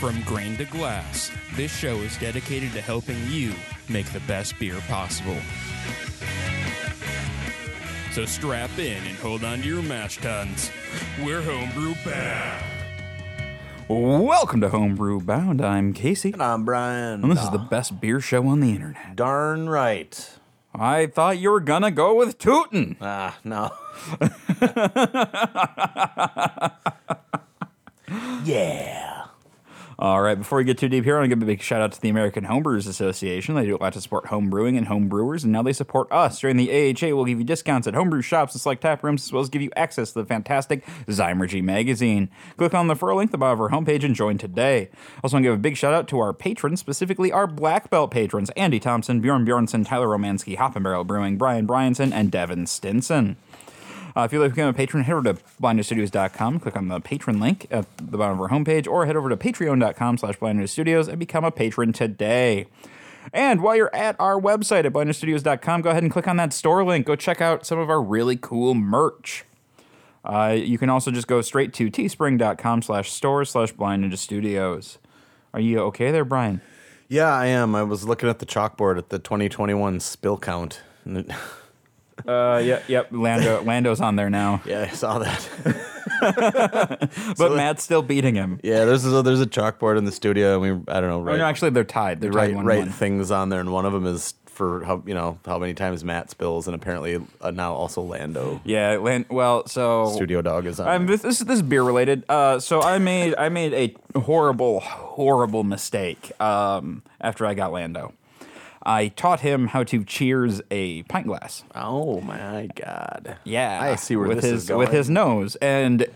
From grain to glass, this show is dedicated to helping you make the best beer possible. So strap in and hold on to your mash tuns. We're homebrew bound. Welcome to Homebrew Bound. I'm Casey, And I'm Brian. and this is the best beer show on the internet. darn right. I thought you were gonna go with Tootin'. Ah, no. yeah. All right, before we get too deep here, I want to give a big shout out to the American Homebrewers Association. They do a lot to support home brewing and home brewers, and now they support us. During the AHA, we'll give you discounts at homebrew shops and select tap rooms, as well as give you access to the fantastic Zymurgy magazine. Click on the fur link of our homepage and join today. Also, want to give a big shout out to our patrons, specifically our black belt patrons Andy Thompson, Bjorn Bjornson, Tyler Romansky, Hop and Barrel Brewing, Brian Bryanson, and Devin Stinson. Uh, if you'd like to become a patron, head over to blindmulestudios.com, click on the patron link at the bottom of our homepage, or head over to patreon.com slash blindnewstudios and become a patron today. And while you're at our website at blindmulestudios.com, go ahead and click on that store link. Go check out some of our really cool merch. Uh, you can also just go straight to teespring.com slash store slash blind studios. Are you okay there, Brian? Yeah, I am. I was looking at the chalkboard at the 2021 spill count. Uh, yep, yep. Lando, Lando's on there now, yeah, I saw that. but Matt's still beating him. yeah, there's a, there's a chalkboard in the studio, and we I don't know Oh, right no, actually, they're tied. They're tied write one write one. things on there, and one of them is for how you know how many times Matt spills, and apparently uh, now also Lando. Yeah, Lan- well, so Studio dog is on. I'm, there. this, this this is beer related. Uh, so I made I made a horrible horrible mistake. Um, after I got Lando, I taught him how to cheers a pint glass. oh my god. Yeah, I see where with this his is going. with his nose. And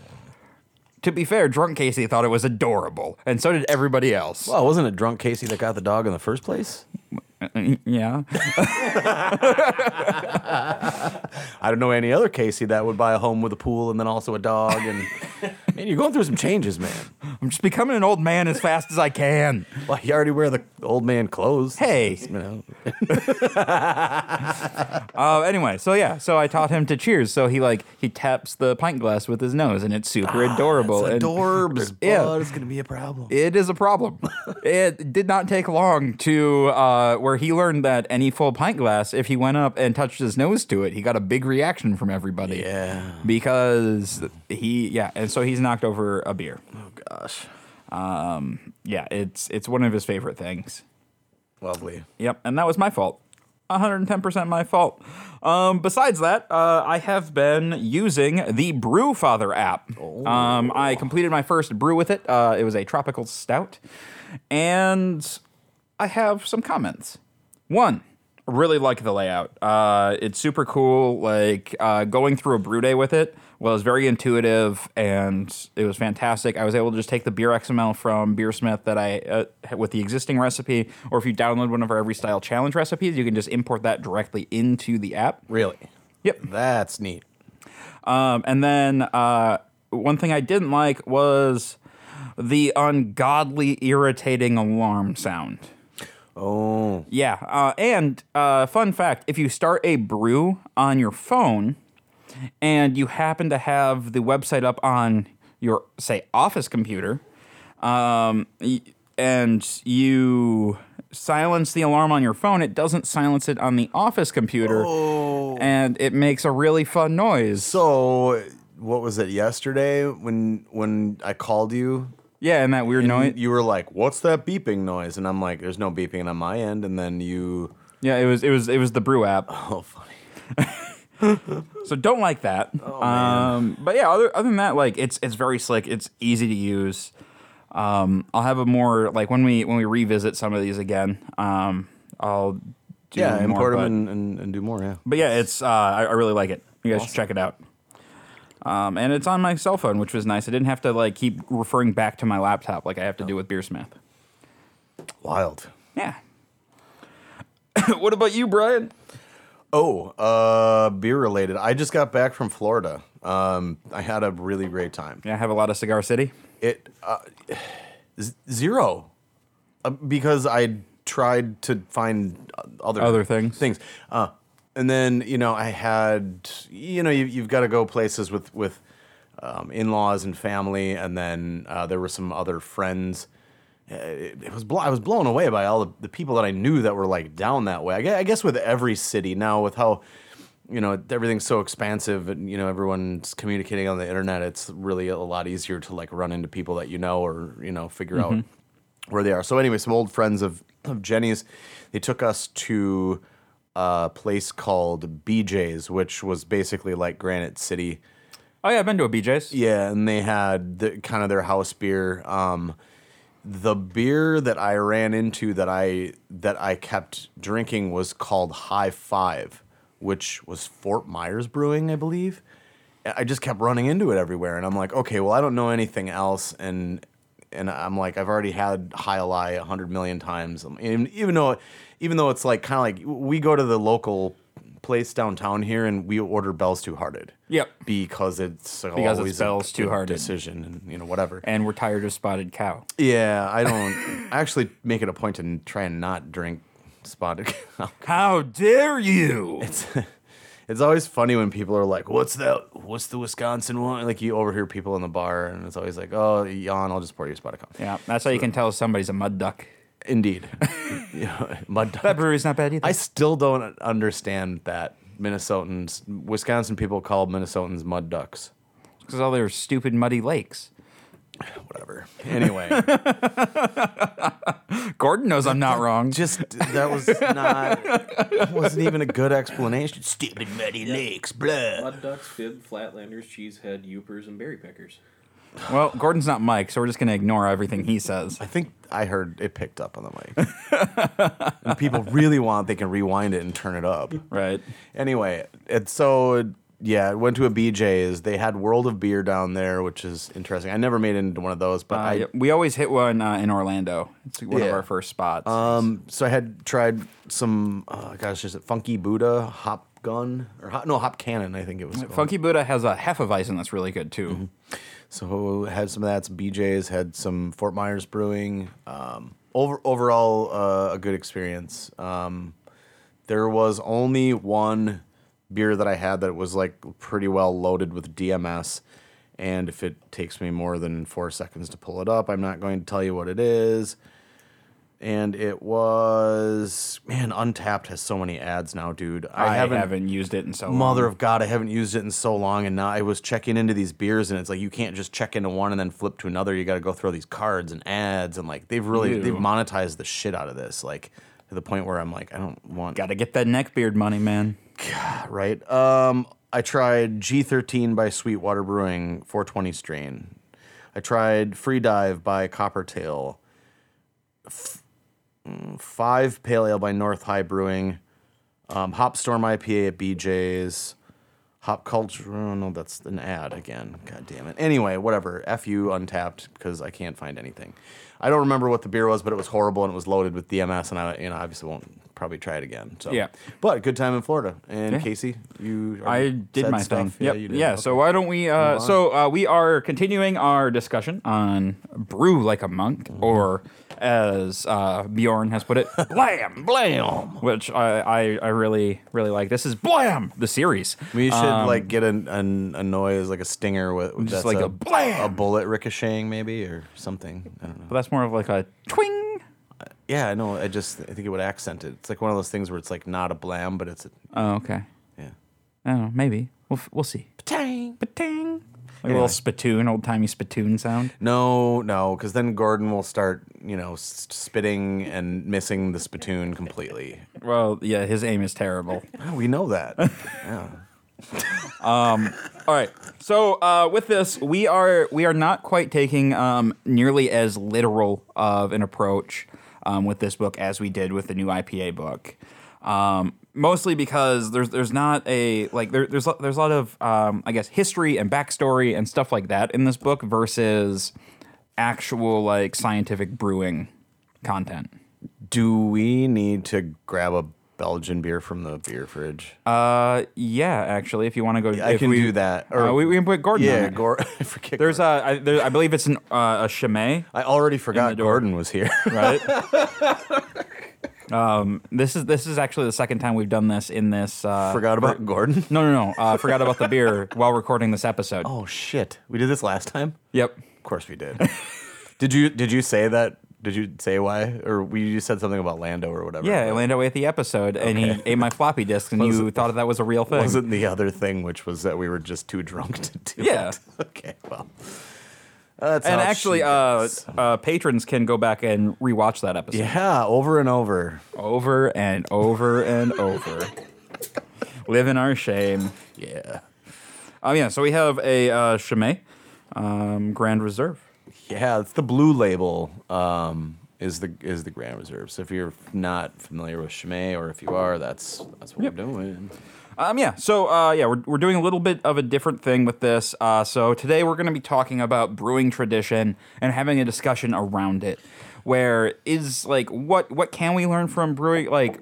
to be fair, drunk Casey thought it was adorable, and so did everybody else. Well, wasn't it drunk Casey that got the dog in the first place? yeah, I don't know any other Casey that would buy a home with a pool and then also a dog. And man, you're going through some changes, man. I'm just becoming an old man as fast as I can. Well, you already wear the old man clothes. Hey. you know. Uh, anyway, so yeah, so I taught him to cheers. So he like he taps the pint glass with his nose, and it's super adorable. and- adorbs, Yeah. but it's gonna be a problem. It is a problem. it did not take long to uh, where he learned that any full pint glass, if he went up and touched his nose to it, he got a big reaction from everybody. Yeah. Because he, yeah, and so he's knocked over a beer. Oh gosh, Um, yeah, it's it's one of his favorite things. lovely. Yep, and that was my fault. 110% my fault. Um, besides that, uh, I have been using the Brewfather app. Um, I completed my first brew with it. Uh, it was a tropical stout. And I have some comments. One, I really like the layout. Uh, it's super cool. Like uh, going through a brew day with it was very intuitive and it was fantastic. I was able to just take the beer XML from Beersmith that I uh, with the existing recipe, or if you download one of our Every Style Challenge recipes, you can just import that directly into the app. Really? Yep. That's neat. Um, and then uh, one thing I didn't like was the ungodly, irritating alarm sound. Oh, Yeah, uh, and uh, fun fact: if you start a brew on your phone, and you happen to have the website up on your say office computer, um, and you silence the alarm on your phone, it doesn't silence it on the office computer, and it makes a really fun noise. so what was it yesterday when when I called you? yeah, and that weird noise. You were like, "What's that beeping noise?" And I'm like, "There's no beeping on my end." And then you, Yeah, it was it was it was the brew app. oh, funny. So don't like that. um, but yeah, other other than that, like it's it's very slick. It's easy to use. Um, I'll have a more like when we when we revisit some of these again. Um, I'll do Yeah, more, import but, them and, and, and do more. Yeah. but yeah, it's uh, I, I really like it. You guys should check it out. Um, and it's on my cell phone, which was nice. I didn't have to like keep referring back to my laptop like I have to do with Beersmith. Wild. Yeah. what about you, Brian? Oh, uh, beer related. I just got back from Florida. Um, I had a really great time. Yeah, I have a lot of Cigar City. It uh, z- zero, uh, because I tried to find other Other things. Things, uh, and then you know I had you know you, you've got to go places with with um, in laws and family, and then uh, there were some other friends it, it was blo- I was blown away by all the, the people that I knew that were like down that way. I guess, I guess with every city now, with how you know everything's so expansive and you know everyone's communicating on the internet, it's really a lot easier to like run into people that you know or you know figure out where they are. So anyway, some old friends of of Jenny's, they took us to a place called BJ's, which was basically like Granite City. Oh yeah, I've been to a BJ's. Yeah, and they had the, kind of their house beer. Um, the beer that I ran into that I that I kept drinking was called High Five, which was Fort Myers Brewing, I believe. I just kept running into it everywhere, and I'm like, okay, well, I don't know anything else, and and I'm like, I've already had High Lie a hundred million times, even, even though even though it's like kind of like we go to the local place downtown here and we order Bell's Two Hearted. Yep. Because it's Because it's always Bell's a Two good Hearted. decision and you know whatever. And we're tired of spotted cow. Yeah, I don't. I actually make it a point to try and not drink spotted cow. How dare you? It's always funny when people are like, "What's that? What's the Wisconsin one?" Like you overhear people in the bar, and it's always like, "Oh, yawn. I'll just pour you a spotted cow." yeah, that's how you can tell somebody's a mud duck. Indeed, yeah, mud. That brewery's not bad either. I still don't understand that Minnesotans, Wisconsin people call Minnesotans mud ducks. Because all their stupid muddy lakes. Whatever. Anyway, Gordon knows I'm not wrong. just that was not wasn't even a good explanation. Stupid muddy lakes, blah. Mud ducks, fib, flatlanders, cheesehead, Yoopers, and berry pickers. Well, Gordon's not Mike, so we're just going to ignore everything he says. I think I heard it picked up on the mic. and people really want, they can rewind it and turn it up. Right. Anyway, it's so yeah, went to a BJ's. They had World of Beer down there, which is interesting. I never made it into one of those, but Uh, I yeah, we always hit one uh, in Orlando. It's one of our first spots. um so I had tried some uh, gosh, is it Funky Buddha Hop Gun or hop, no Hop Cannon? I think it was. called. Funky Buddha has a Hefeweizen that's really good too. So had some of that. Some BJ's had some Fort Myers Brewing. Um, over overall, uh, a good experience. Um, there was only one beer that I had that was like pretty well loaded with DMS, and if it takes me more than four seconds to pull it up, I'm not going to tell you what it is. And it was man, Untappd has so many ads now, dude. I, haven't, used it in so long. Mother of God, I haven't used it in so long, and now I was checking into these beers, and it's like you can't just check into one and then flip to another. You got to go through these cards and ads, and like they've really Ew. they've monetized the shit out of this, like to the point where I'm like, I don't want Got to get that neckbeard money, man. right. Um, I tried G13 by Sweetwater Brewing, 420 strain. I tried Free Dive by Coppertail. F- five Pale Ale by North High Brewing. Um, Hop Storm IPA at BJ's. Hop Culture. Oh, no, that's an ad again. God damn it. Anyway, whatever. F you Untappd because I can't find anything. I don't remember what the beer was, but it was horrible and it was loaded with DMS, and I, you know, obviously won't probably try it again. So Yeah. but good time in Florida. And Yeah. Casey, you I did my stuff. thing. Yep. you Yeah. did. So why don't we? Uh, so uh, we are continuing our discussion on brew like a monk, Mm-hmm. or as uh, Bjorn has put it, blam, blam. which I, I I really really like. This is blam the series. We should Um, like get an, an, a noise like a stinger with Just that's like a a blam. a bullet ricocheting maybe or something. I don't know. That's more of like a twing. Yeah, I know. I just I think it would accent it. It's like one of those things where it's like not a blam, but it's a Oh, okay. yeah. I don't know. Maybe we'll f- we'll see. Tang. Ba-ting. Like a little spittoon, old timey spittoon sound. No, no, because then Gordon will start, you know, s- spitting and missing the spittoon completely. Well, yeah, his aim is terrible. Oh, we know that. yeah. All right. So uh, with this, we are we are not quite taking um, nearly as literal of an approach um, with this book as we did with the new IPA book. Um, mostly because there's there's not a like there, there's there's a lot of um, I guess history and backstory and stuff like that in this book versus actual like scientific brewing content. Do we need to grab a Belgian beer from the beer fridge? Uh, yeah, actually, if you want to go, I if can we, do that. uh, we, we can put Gordon. yeah, it. Gor- I forget. There's Gordon. a, I, there, I believe it's an, uh, a Chimay, I already forgot. Gordon was here. right? um, this is this is actually the second time we've done this in this. Uh, forgot about Gordon. No, no, no. Uh, forgot about the beer while recording this episode. Oh shit, we did this last time. Yep. Of course we did. did you did you say that Did you say why, or we you said something about Lando or whatever? Yeah, I but landed away at the episode, and he ate my floppy disk, and you thought that was a real thing. Wasn't the other thing, which was that we were just too drunk to do Yeah. it? Okay, well, that's and actually, uh, uh, patrons can go back and rewatch that episode yeah, over and over. over and over and over. Live in our shame. Yeah, Um, yeah, so we have a uh, Chimay um, Grand Reserve. Yeah. It's the blue label. Um, is the is the Grand Reserve. So if you're not familiar with Chimay, or if you are, that's that's what Yep. we're doing. Um, yeah, so uh, yeah, we're, we're doing a little bit of a different thing with this. Uh, so today we're going to be talking about brewing tradition and having a discussion around it. Where is like what what can we learn from brewing? Like,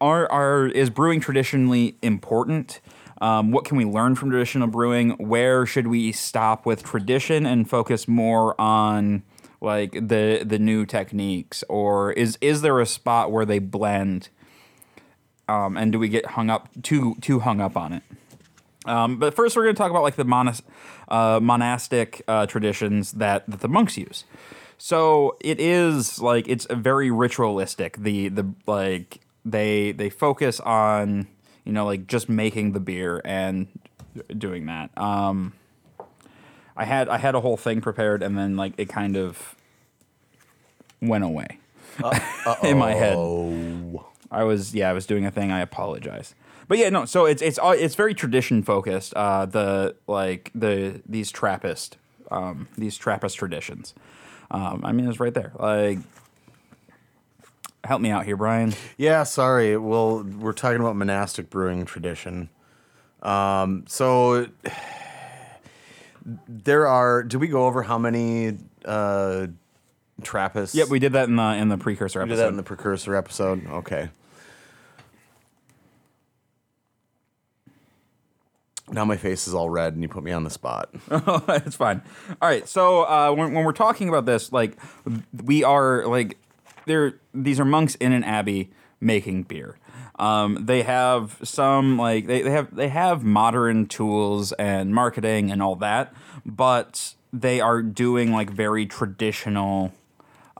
are are is brewing traditionally important? Um, what can we learn from traditional brewing? Where should we stop with tradition and focus more on like the the new techniques? Or is is there a spot where they blend? um, and do we get hung up too too hung up on it? Um, but first, we're going to talk about like the monas- uh, monastic uh, traditions that, that the monks use. So it is like it's very ritualistic. The the like they they focus on you know like just making the beer and doing that. Um, I had I had a whole thing prepared and then like it kind of went away in my head. I was yeah, I was doing a thing. I apologize. But yeah, no. So it's it's all it's very tradition focused. Uh, the like the these Trappist um, these Trappist traditions. Um, I mean, it's right there. Like, help me out here, Brian. Yeah, sorry. Well, we're talking about monastic brewing tradition. Um, so there are. Did we go over how many uh, Trappists? Yep, we did that in the in the precursor We episode. did that in the precursor episode. Okay. Now my face is all red, and you put me on the spot. it's fine. All right. So uh, when, when we're talking about this, like we are like they're these are monks in an abbey making beer. Um, they have some like they, they have they have modern tools and marketing and all that, but they are doing like very traditional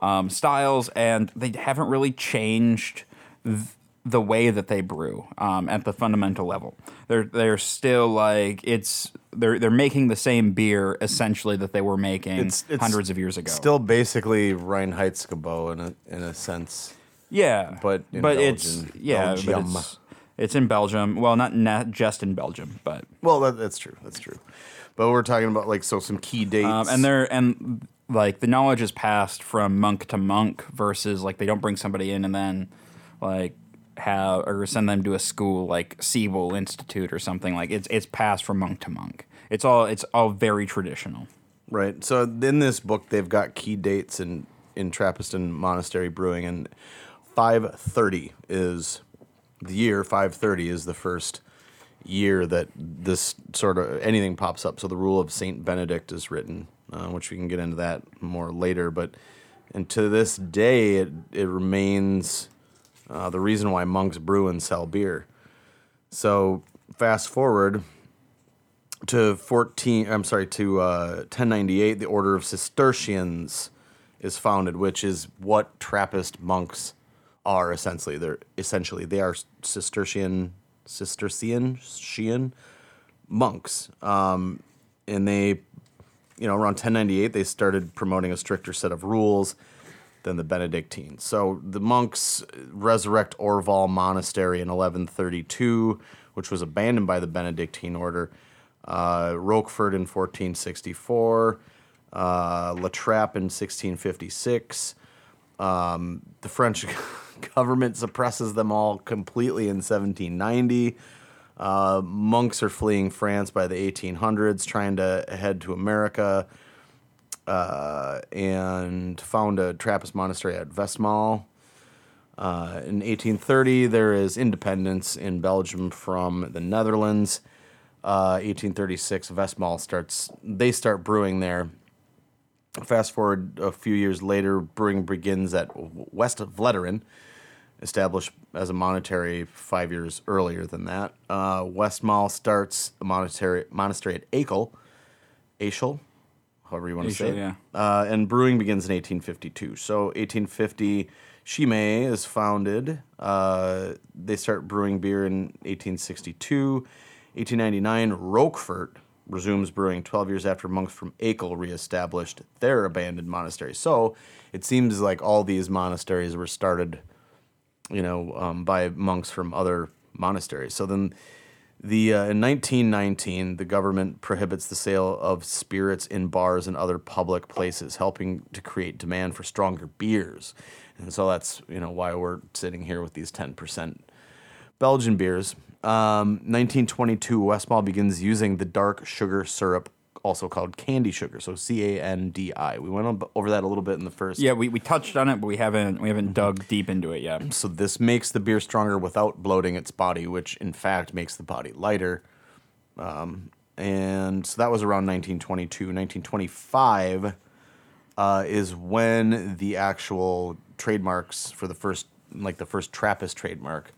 um, styles, and they haven't really changed th- the way that they brew um, at the fundamental level. They're they're still like it's they're they're making the same beer essentially that they were making It's- it's hundreds of years ago. Still, basically Reinheitsgebot in a in a sense. yeah, but in but it's yeah, but it's it's in Belgium. Well, not not just in Belgium, but Well, that, that's true. That's true. But we're talking about like so some key dates. Um, and they're and like the knowledge is passed from monk to monk versus like they don't bring somebody in and then like have or send them to a school like Siebel Institute or something like it's it's passed from monk to monk. It's all it's all very traditional. Right. So in this book, they've got key dates in in Trappiston Monastery Brewing, and 530 is the year. 530 is the first year that this sort of anything pops up. So the rule of Saint Benedict is written, uh, which we can get into that more later. But and to this day, it it remains uh, the reason why monks brew and sell beer. So fast forward to 14 i'm sorry to uh, 1098 the order of cistercians is founded which is what trappist monks are essentially. They're essentially they are cistercian cistercian Cian monks. Um, and they you know around 1098 they started promoting a stricter set of rules than the benedictines so the monks resurrect orval monastery in 1132 which was abandoned by the benedictine order uh, Rochefort in 1464, uh, La Trappe in 1656. Um, the French government suppresses them all completely in 1790. Uh, monks are fleeing France by the 1800s, trying to head to America, uh, and found a Trappist monastery at Westmalle. Uh, in 1830, there is independence in Belgium from the Netherlands. Uh, 1836, Westmalle starts. They start brewing there. Fast forward a few years later, brewing begins at West of Vletteren, established as a monastery five years earlier than that. Uh, Westmalle starts a monastery monastery at Akel, Aschel, however you want to say it. yeah. Uh, and brewing begins in 1852. So 1850, Chimay is founded. Uh, they start brewing beer in 1862. 1899, Rochefort resumes brewing 12 years after monks from Akel reestablished their abandoned monastery. So it seems like all these monasteries were started you know, um, by monks from other monasteries. So then, the uh, in 1919, the government prohibits the sale of spirits in bars and other public places, helping to create demand for stronger beers. And so that's you know why we're sitting here with these 10% Belgian beers. Um, 1922, Westmalle begins using the dark sugar syrup, also called candy sugar. So C A N D I. We went on, over that a little bit in the first Yeah, we, we touched on it, but we haven't we haven't dug deep into it yet. So this makes the beer stronger without bloating its body, which in fact makes the body lighter. Um, and so that was around 1922. 1925 uh, is when the actual trademarks for the first, like the first Trappist trademark,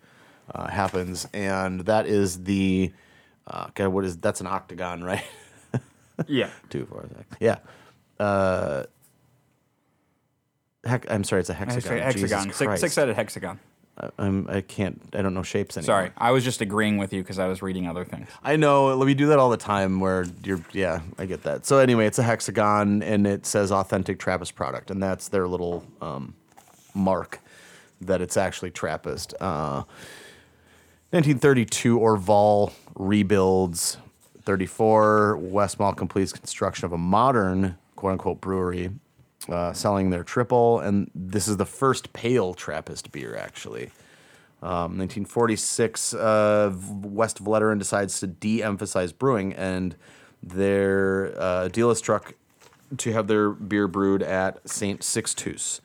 uh, happens, and that is the, uh, God, what is that's an octagon, right? Yeah. Two, four, six. Yeah. Uh, heck, I'm sorry, it's a hexagon. hexagon. Six, six-sided hexagon. I'm, I can't. I don't know shapes anymore. Sorry, I was just agreeing with you because I was reading other things. I know. We do that all the time. Where you're. Yeah, I get that. So anyway, it's a hexagon, and it says authentic Trappist product, and that's their little um, mark that it's actually Trappist. Uh, 1932, Orval rebuilds. 34, Westmalle completes construction of a modern quote unquote brewery, uh, selling their triple, and this is the first pale Trappist beer actually. Um, 1946, uh, West Vleteren decides to de-emphasize brewing, and their uh, deal is struck to have their beer brewed at Saint Sixtus.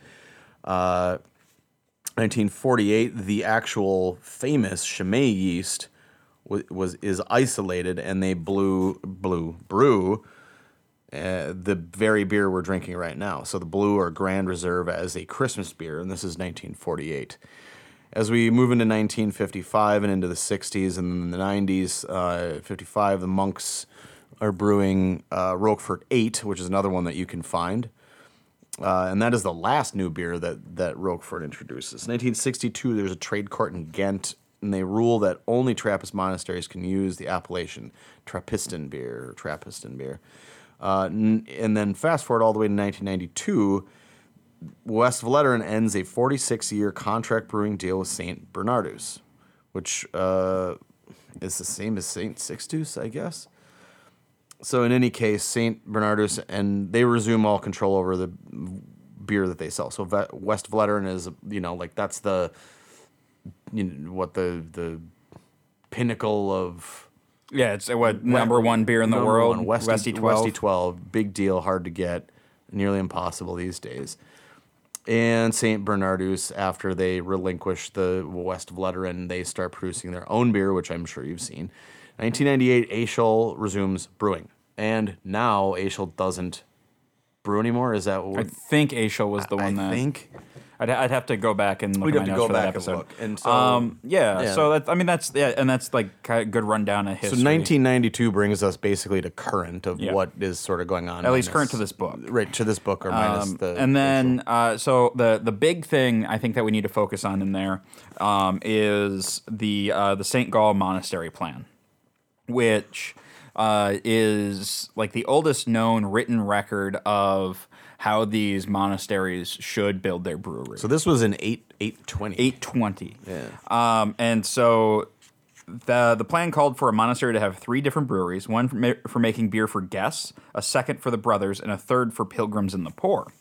Uh, 1948, the actual famous Chimay yeast was, is isolated, and they blew blew brew uh, the very beer we're drinking right now. So the Blue or Grand Reserve as a Christmas beer, and this is 1948. As we move into 1955 and into the 60s and then the 90s, uh, 55, the monks are brewing uh, Rochefort 8, which is another one that you can find. Uh, and that is the last new beer that, that Rochefort introduces. 1962, there's a trade court in Ghent, and they rule that only Trappist monasteries can use the appellation Trappistan beer or Trappistan beer. Uh, n- and then fast forward all the way to 1992, West Vleteren ends a 46 year contract brewing deal with St. Bernardus, which uh, is the same as St. Sixtus, I guess. So, in any case, St. Bernardus, and they resume all control over the beer that they sell. So, West Vleteren is, you know, like that's the, you know, what the, the pinnacle of Yeah, it's what number one beer in the world. one, Westy, Westy twelve. Westy 12. Big deal, hard to get, nearly impossible these days. And St. Bernardus, after they relinquish the West Vleteren, they start producing their own beer, which I'm sure you've seen. 1998, Aishel resumes brewing. And now Aishel doesn't brew anymore. Is that what I think Aishel was the I one that I think? I'd, I'd have to go back and look We'd at my have to notes go for back that and episode. look. And so- um, yeah, yeah. so that I mean that's yeah, and that's like kind of good rundown of So history. 1992 brings us basically to current of Yeah. what is sort of going on. At least current to this book. Right, to this book or minus Um, the. and then uh, so the the big thing I think that we need to focus on in there um, is the uh, the Saint Gall Monastery plan, which uh, is like the oldest known written record of how these monasteries should build their brewery. So this was in eight eight twenty. 820. Yeah. Um, and so the the plan called for a monastery to have three different breweries: one for, ma- for making beer for guests, a second for the brothers, and a third for pilgrims and the poor.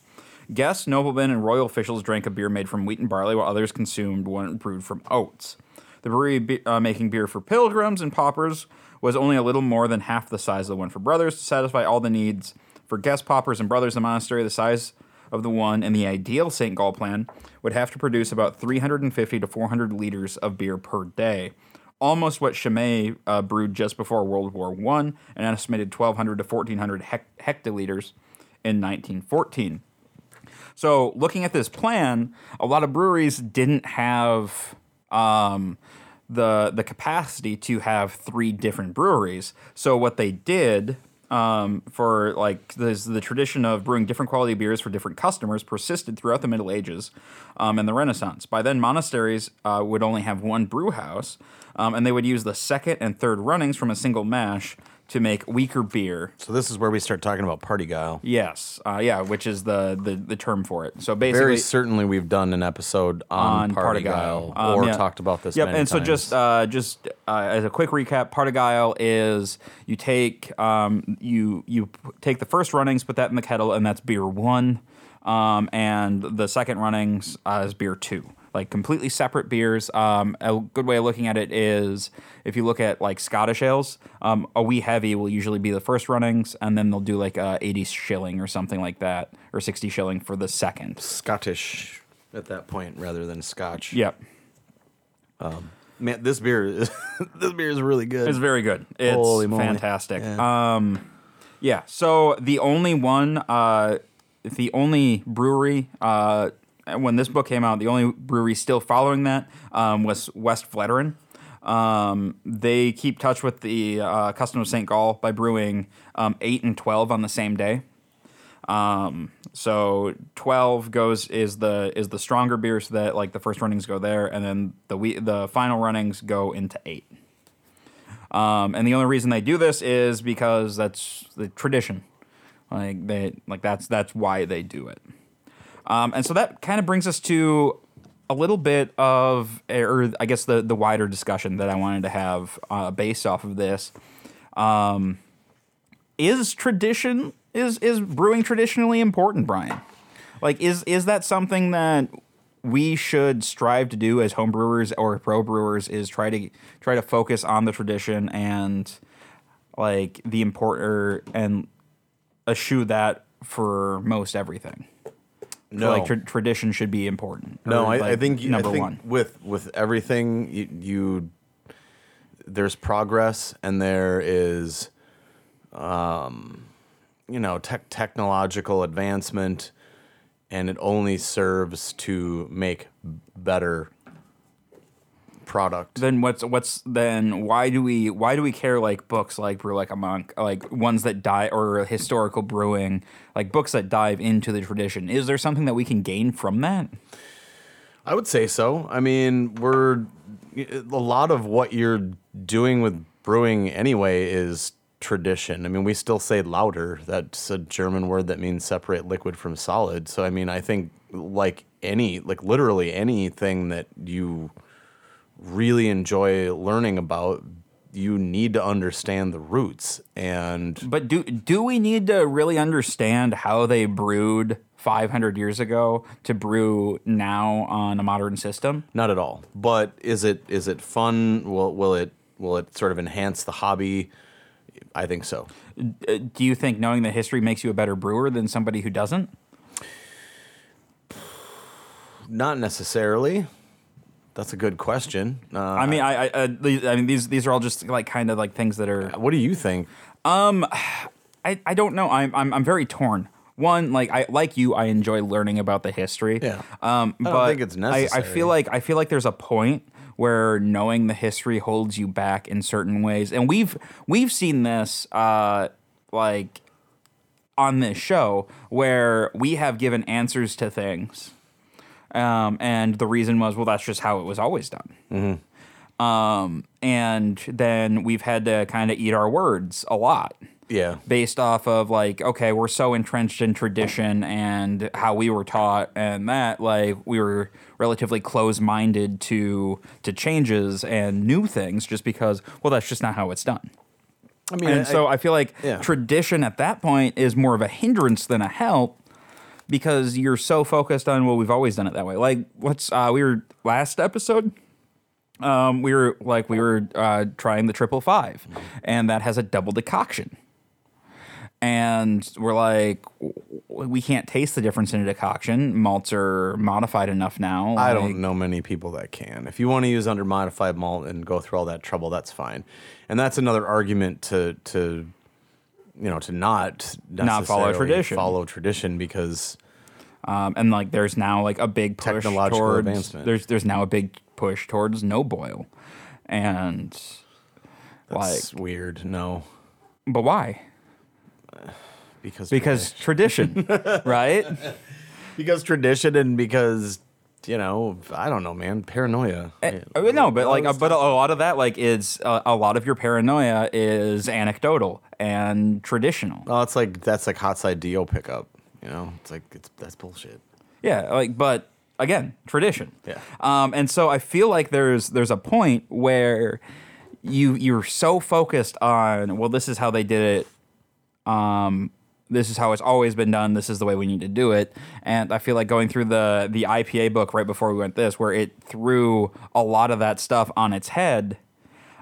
Guests, noblemen, and royal officials drank a beer made from wheat and barley, while others consumed one brewed from oats. The brewery be- uh, making beer for pilgrims and paupers was only a little more than half the size of the one for brothers to satisfy all the needs for guest paupers and brothers. In the monastery, the size of the one in the ideal St. Gall plan, would have to produce about 350 to 400 liters of beer per day. Almost what Chimay uh, brewed just before World War I, an estimated 1,200 to 1,400 hec- hectoliters in 1914. So, looking at this plan, a lot of breweries didn't have um, the the capacity to have three different breweries. So, what they did um, for like there's the tradition of brewing different quality beers for different customers persisted throughout the Middle Ages um, and the Renaissance. By then, monasteries uh, would only have one brew house, um, and they would use the second and third runnings from a single mash to make weaker beer. So this is where we start talking about parti-gyle. Yes, uh, yeah, which is the, the the term for it. So basically, Very certainly, we've done an episode on, on party parti-gyle. guile Um, or yeah. talked about this. Yep, and so just uh, just uh, as a quick recap, Parti-gyle is you take um, you you take the first runnings, put that in the kettle, and that's beer one, um, and the second runnings uh, is beer two. Like completely separate beers. Um, a good way of looking at it is if you look at like Scottish ales, um, a wee heavy will usually be the first runnings, and then they'll do like a 80 shilling or something like that, or 60 shilling for the second. Scottish at that point rather than Scotch. Yep. man, this beer is this beer is really good. It's very good. It's Holy moly. fantastic. Yeah. Um, yeah. So the only one, uh, the only brewery, uh, when this book came out, the only brewery still following that um, was West Vleteren. Um, they keep touch with the uh, custom of St. Gall by brewing um, eight and twelve on the same day. Um, so twelve goes is the is the stronger beer, so that like the first runnings go there, and then the we, the final runnings go into eight. Um, and the only reason they do this is because that's the tradition. Like they like that's that's why they do it. Um, and so that kind of brings us to a little bit of, or I guess the the wider discussion that I wanted to have uh, based off of this. Um, is tradition is is brewing traditionally important, Brian? Like is is that something that we should strive to do as home brewers or pro brewers is try to try to focus on the tradition and like the importer and eschew that for most everything. No, like tra- tradition should be important. no. or, I, I think you- number I think one. with with everything you, you there's progress and there is um you know tech technological advancement and it only serves to make better product Then what's what's then why do we why do we care like books like brew like a monk like ones that die or historical brewing like books that dive into the tradition is there something that we can gain from that I would say so. I mean, we're a lot of what you're doing with brewing anyway is tradition. I mean, we still say lauter. That's a German word that means separate liquid from solid. So I mean, I think like any like literally anything that you really enjoy learning about, you need to understand the roots and but do do we need to really understand how they brewed 500 years ago to brew now on a modern system Not at all. But is it is it fun? Will will it will it sort of enhance the hobby? I think so. Uh, do you think knowing the history makes you a better brewer than somebody who doesn't Not necessarily. That's a good question. Uh, I mean, I, I, uh, these, I mean, these these are all just like kind of like things that are. what do you think? Um, I, I don't know. I'm, I'm I'm very torn. One, like I like you, I enjoy learning about the history. Yeah. Um, I don't but think it's I, I necessary. feel like I feel like there's a point where knowing the history holds you back in certain ways, and we've we've seen this uh, like on this show where we have given answers to things. Um, and the reason was, well, that's just how it was always done. Mm-hmm. Um, and then we've had to kind of eat our words a lot Yeah. based off of like, okay, we're so entrenched in tradition and how we were taught, and that like we were relatively close-minded to to changes and new things, just because, well, that's just not how it's done. I mean, And I- so I feel like yeah. tradition at that point is more of a hindrance than a help because you're so focused on well we've always done it that way. Like what's uh we were last episode um we were like we were uh trying the triple five and that has a double decoction. And we're like we can't taste the difference in a decoction. Malts are modified enough now. I like- don't know many people that can. If you want to use under modified malt and go through all that trouble, that's fine. And that's another argument to to you know to not Not follow tradition. Follow tradition because Um, and like there's now like a big push Technological towards advancement. there's there's now a big push towards no boil, and that's like weird. No, but why? because because tradition, right? because tradition and because you know I don't know, man, paranoia. Uh, no, but like, uh, but a lot of that, like, is uh, a lot of your paranoia is anecdotal and traditional. well, it's like that's like hot side deal pickup. You know, it's like it's that's bullshit. Yeah, like, but again, tradition. Yeah. Um, and so I feel like there's there's a point where you you're so focused on well, this is how they did it. Um, this is how it's always been done. This is the way we need to do it. And I feel like going through the the IPA book right before we went this, where it threw a lot of that stuff on its head,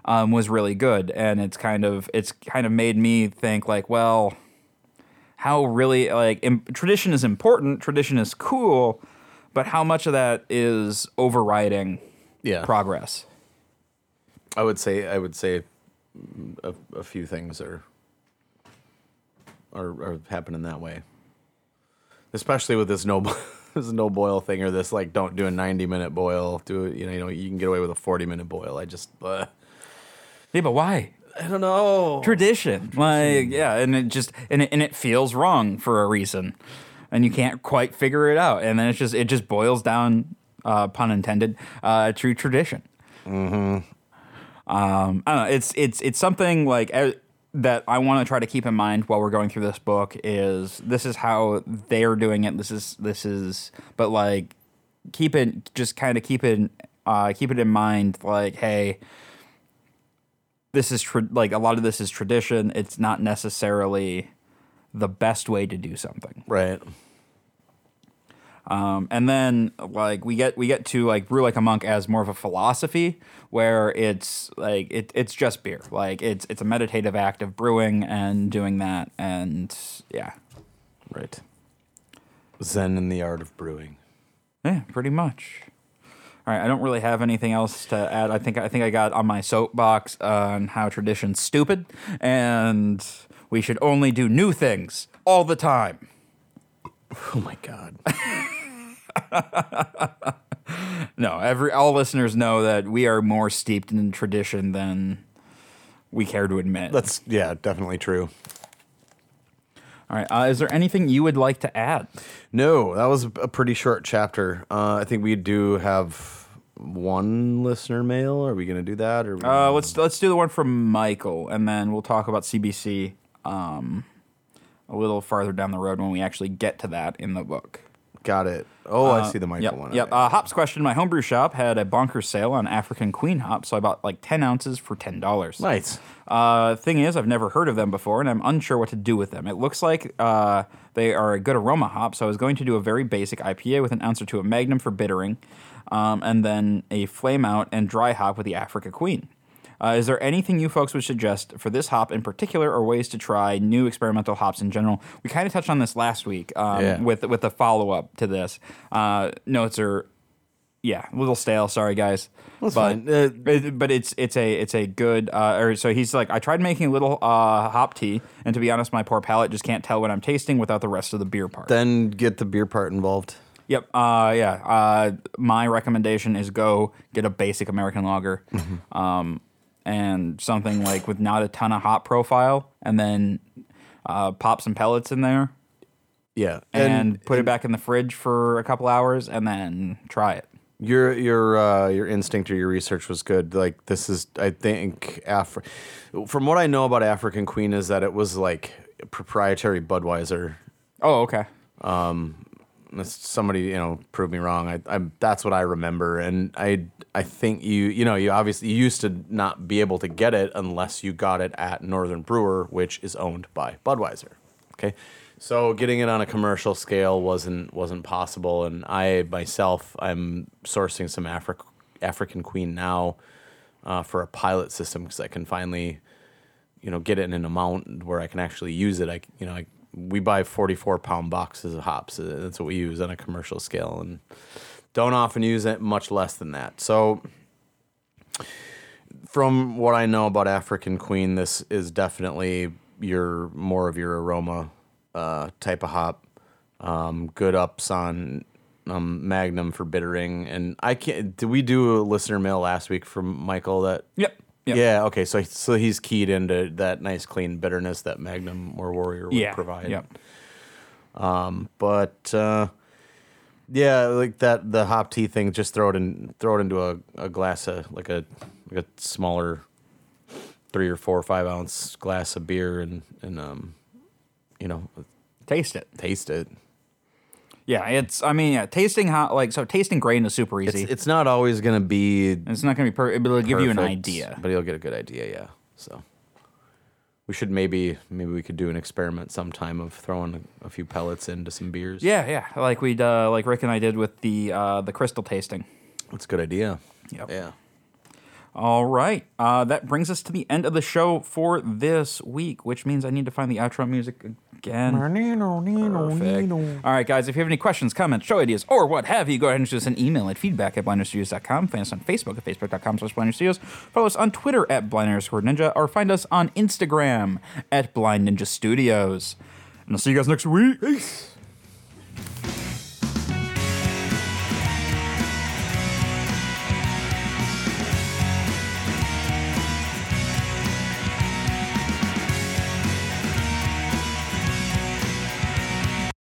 um, was really good. And it's kind of it's kind of made me think like, well, how really like im- tradition is important. Tradition is cool, but how much of that is overriding Yeah, progress? I would say I would say a, a few things are, are are happening that way. Especially with this no this no boil thing or this like don't do a ninety minute boil. Do it, you know you know you can get away with a forty minute boil. I just uh, Yeah, but why? I don't know. tradition. Like, yeah, and it just and it, and it feels wrong for a reason, and you can't quite figure it out. And then it's just it just boils down, uh, pun intended, uh, to tradition. Mm-hmm. Um, I don't know. It's it's it's something like uh, that I want to try to keep in mind while we're going through this book. Is this is how they are doing it? This is this is, but like keep it just kind of keep it uh, keep it in mind. Like, hey this is tra- like a lot of this is tradition. It's not necessarily the best way to do something. Right. Um, and then like we get we get to like brew like a monk as more of a philosophy where it's like it, it's just beer. Like it's it's a meditative act of brewing and doing that and yeah. Right. Zen in the art of brewing. Yeah, pretty much. All right, I don't really have anything else to add. I think I think I got on my soapbox on how tradition's stupid and we should only do new things all the time. Oh my god. No, every all listeners know that we are more steeped in tradition than we care to admit. That's yeah, definitely true. All right, uh, is there anything you would like to add? No, that was a pretty short chapter. Uh, I think we do have one listener mail. Are we going to do that? Or Uh, let's let's do the one from Michael, and then we'll talk about CBC um, a little farther down the road when we actually get to that in the book. Got it. Oh, I see the Michael Yep. one. Yep. Uh, hops question. My homebrew shop had a bonkers sale on African Queen hops, so I bought like ten ounces for ten dollars. nice. Uh, thing is, I've never heard of them before, and I'm unsure what to do with them. It looks like uh, they are a good aroma hop, so I was going to do a very basic IPA with an ounce or two of Magnum for bittering, um, and then a flame out and dry hop with the Africa Queen. Uh, is there anything you folks would suggest for this hop in particular, or ways to try new experimental hops in general? We kind of touched on this last week um, Yeah. with with the follow up to this. Uh, notes are yeah, a little stale. Sorry, guys. That's but, fine. Uh, it- but it's it's a it's a good. Uh, or so he's like, I tried making a little uh, hop tea, and to be honest, my poor palate just can't tell what I'm tasting without the rest of the beer part. Then get the beer part involved. Yep. Uh, yeah. Uh, my recommendation is go get a basic American lager, um, and something like with not a ton of hop profile, and then uh, pop some pellets in there Yeah, and, put it back in the fridge for a couple hours, and then try it. Your your uh, your instinct or your research was good. Like this is, I think, Afri- From what I know about African Queen, is that it was like proprietary Budweiser. Oh, okay. Unless Somebody you know prove me wrong. I, I that's what I remember, and I I think you you know you obviously you used to not be able to get it unless you got it at Northern Brewer, which is owned by Budweiser. Okay, so getting it on a commercial scale wasn't wasn't possible, and I myself I'm sourcing some Afri- African Queen now uh, for a pilot system because I can finally you know get it in an amount where I can actually use it. I you know I, we buy 44 pound boxes of hops. Uh, That's what we use on a commercial scale, and don't often use it much less than that. So from what I know about African Queen, this is definitely your more of your aroma uh, type of hop. Um, good ups on um, Magnum for bittering, and I can't. Did we do a listener mail last week from Michael that Yep. Yep. Yeah. Okay. So so he's keyed into that nice clean bitterness that Magnum or Warrior would Yeah. provide. Yep. But uh, yeah, like that the hop tea thing. Just throw it in. Throw it into a, a glass of like a like a smaller three or four or five ounce glass of beer and and um you know Taste it. taste it. Yeah, it's. I mean, yeah, tasting hot like so. Tasting grain is super It's easy. it's not always gonna be It's not going to be perfect, but it'll give you an perfect, idea. but you'll get a good idea. Yeah. So we should maybe maybe we could do an experiment sometime of throwing a, a few pellets into some beers. Yeah, yeah, like we uh, like Rick and I did with the uh, the crystal tasting. that's a good idea. Yep. Yeah. All right, uh, that brings us to the end of the show for this week, which means I need to find the outro music again. Perfect. All right, guys, if you have any questions, comments, show ideas, or what have you, go ahead and shoot us an email at feedback at blindmulestudios.com. Find us on Facebook at facebook.com slash blindmulestudios. Follow us on Twitter at blind ninja, or find us on Instagram at blind ninja studios. And I'll see you guys next week. Peace.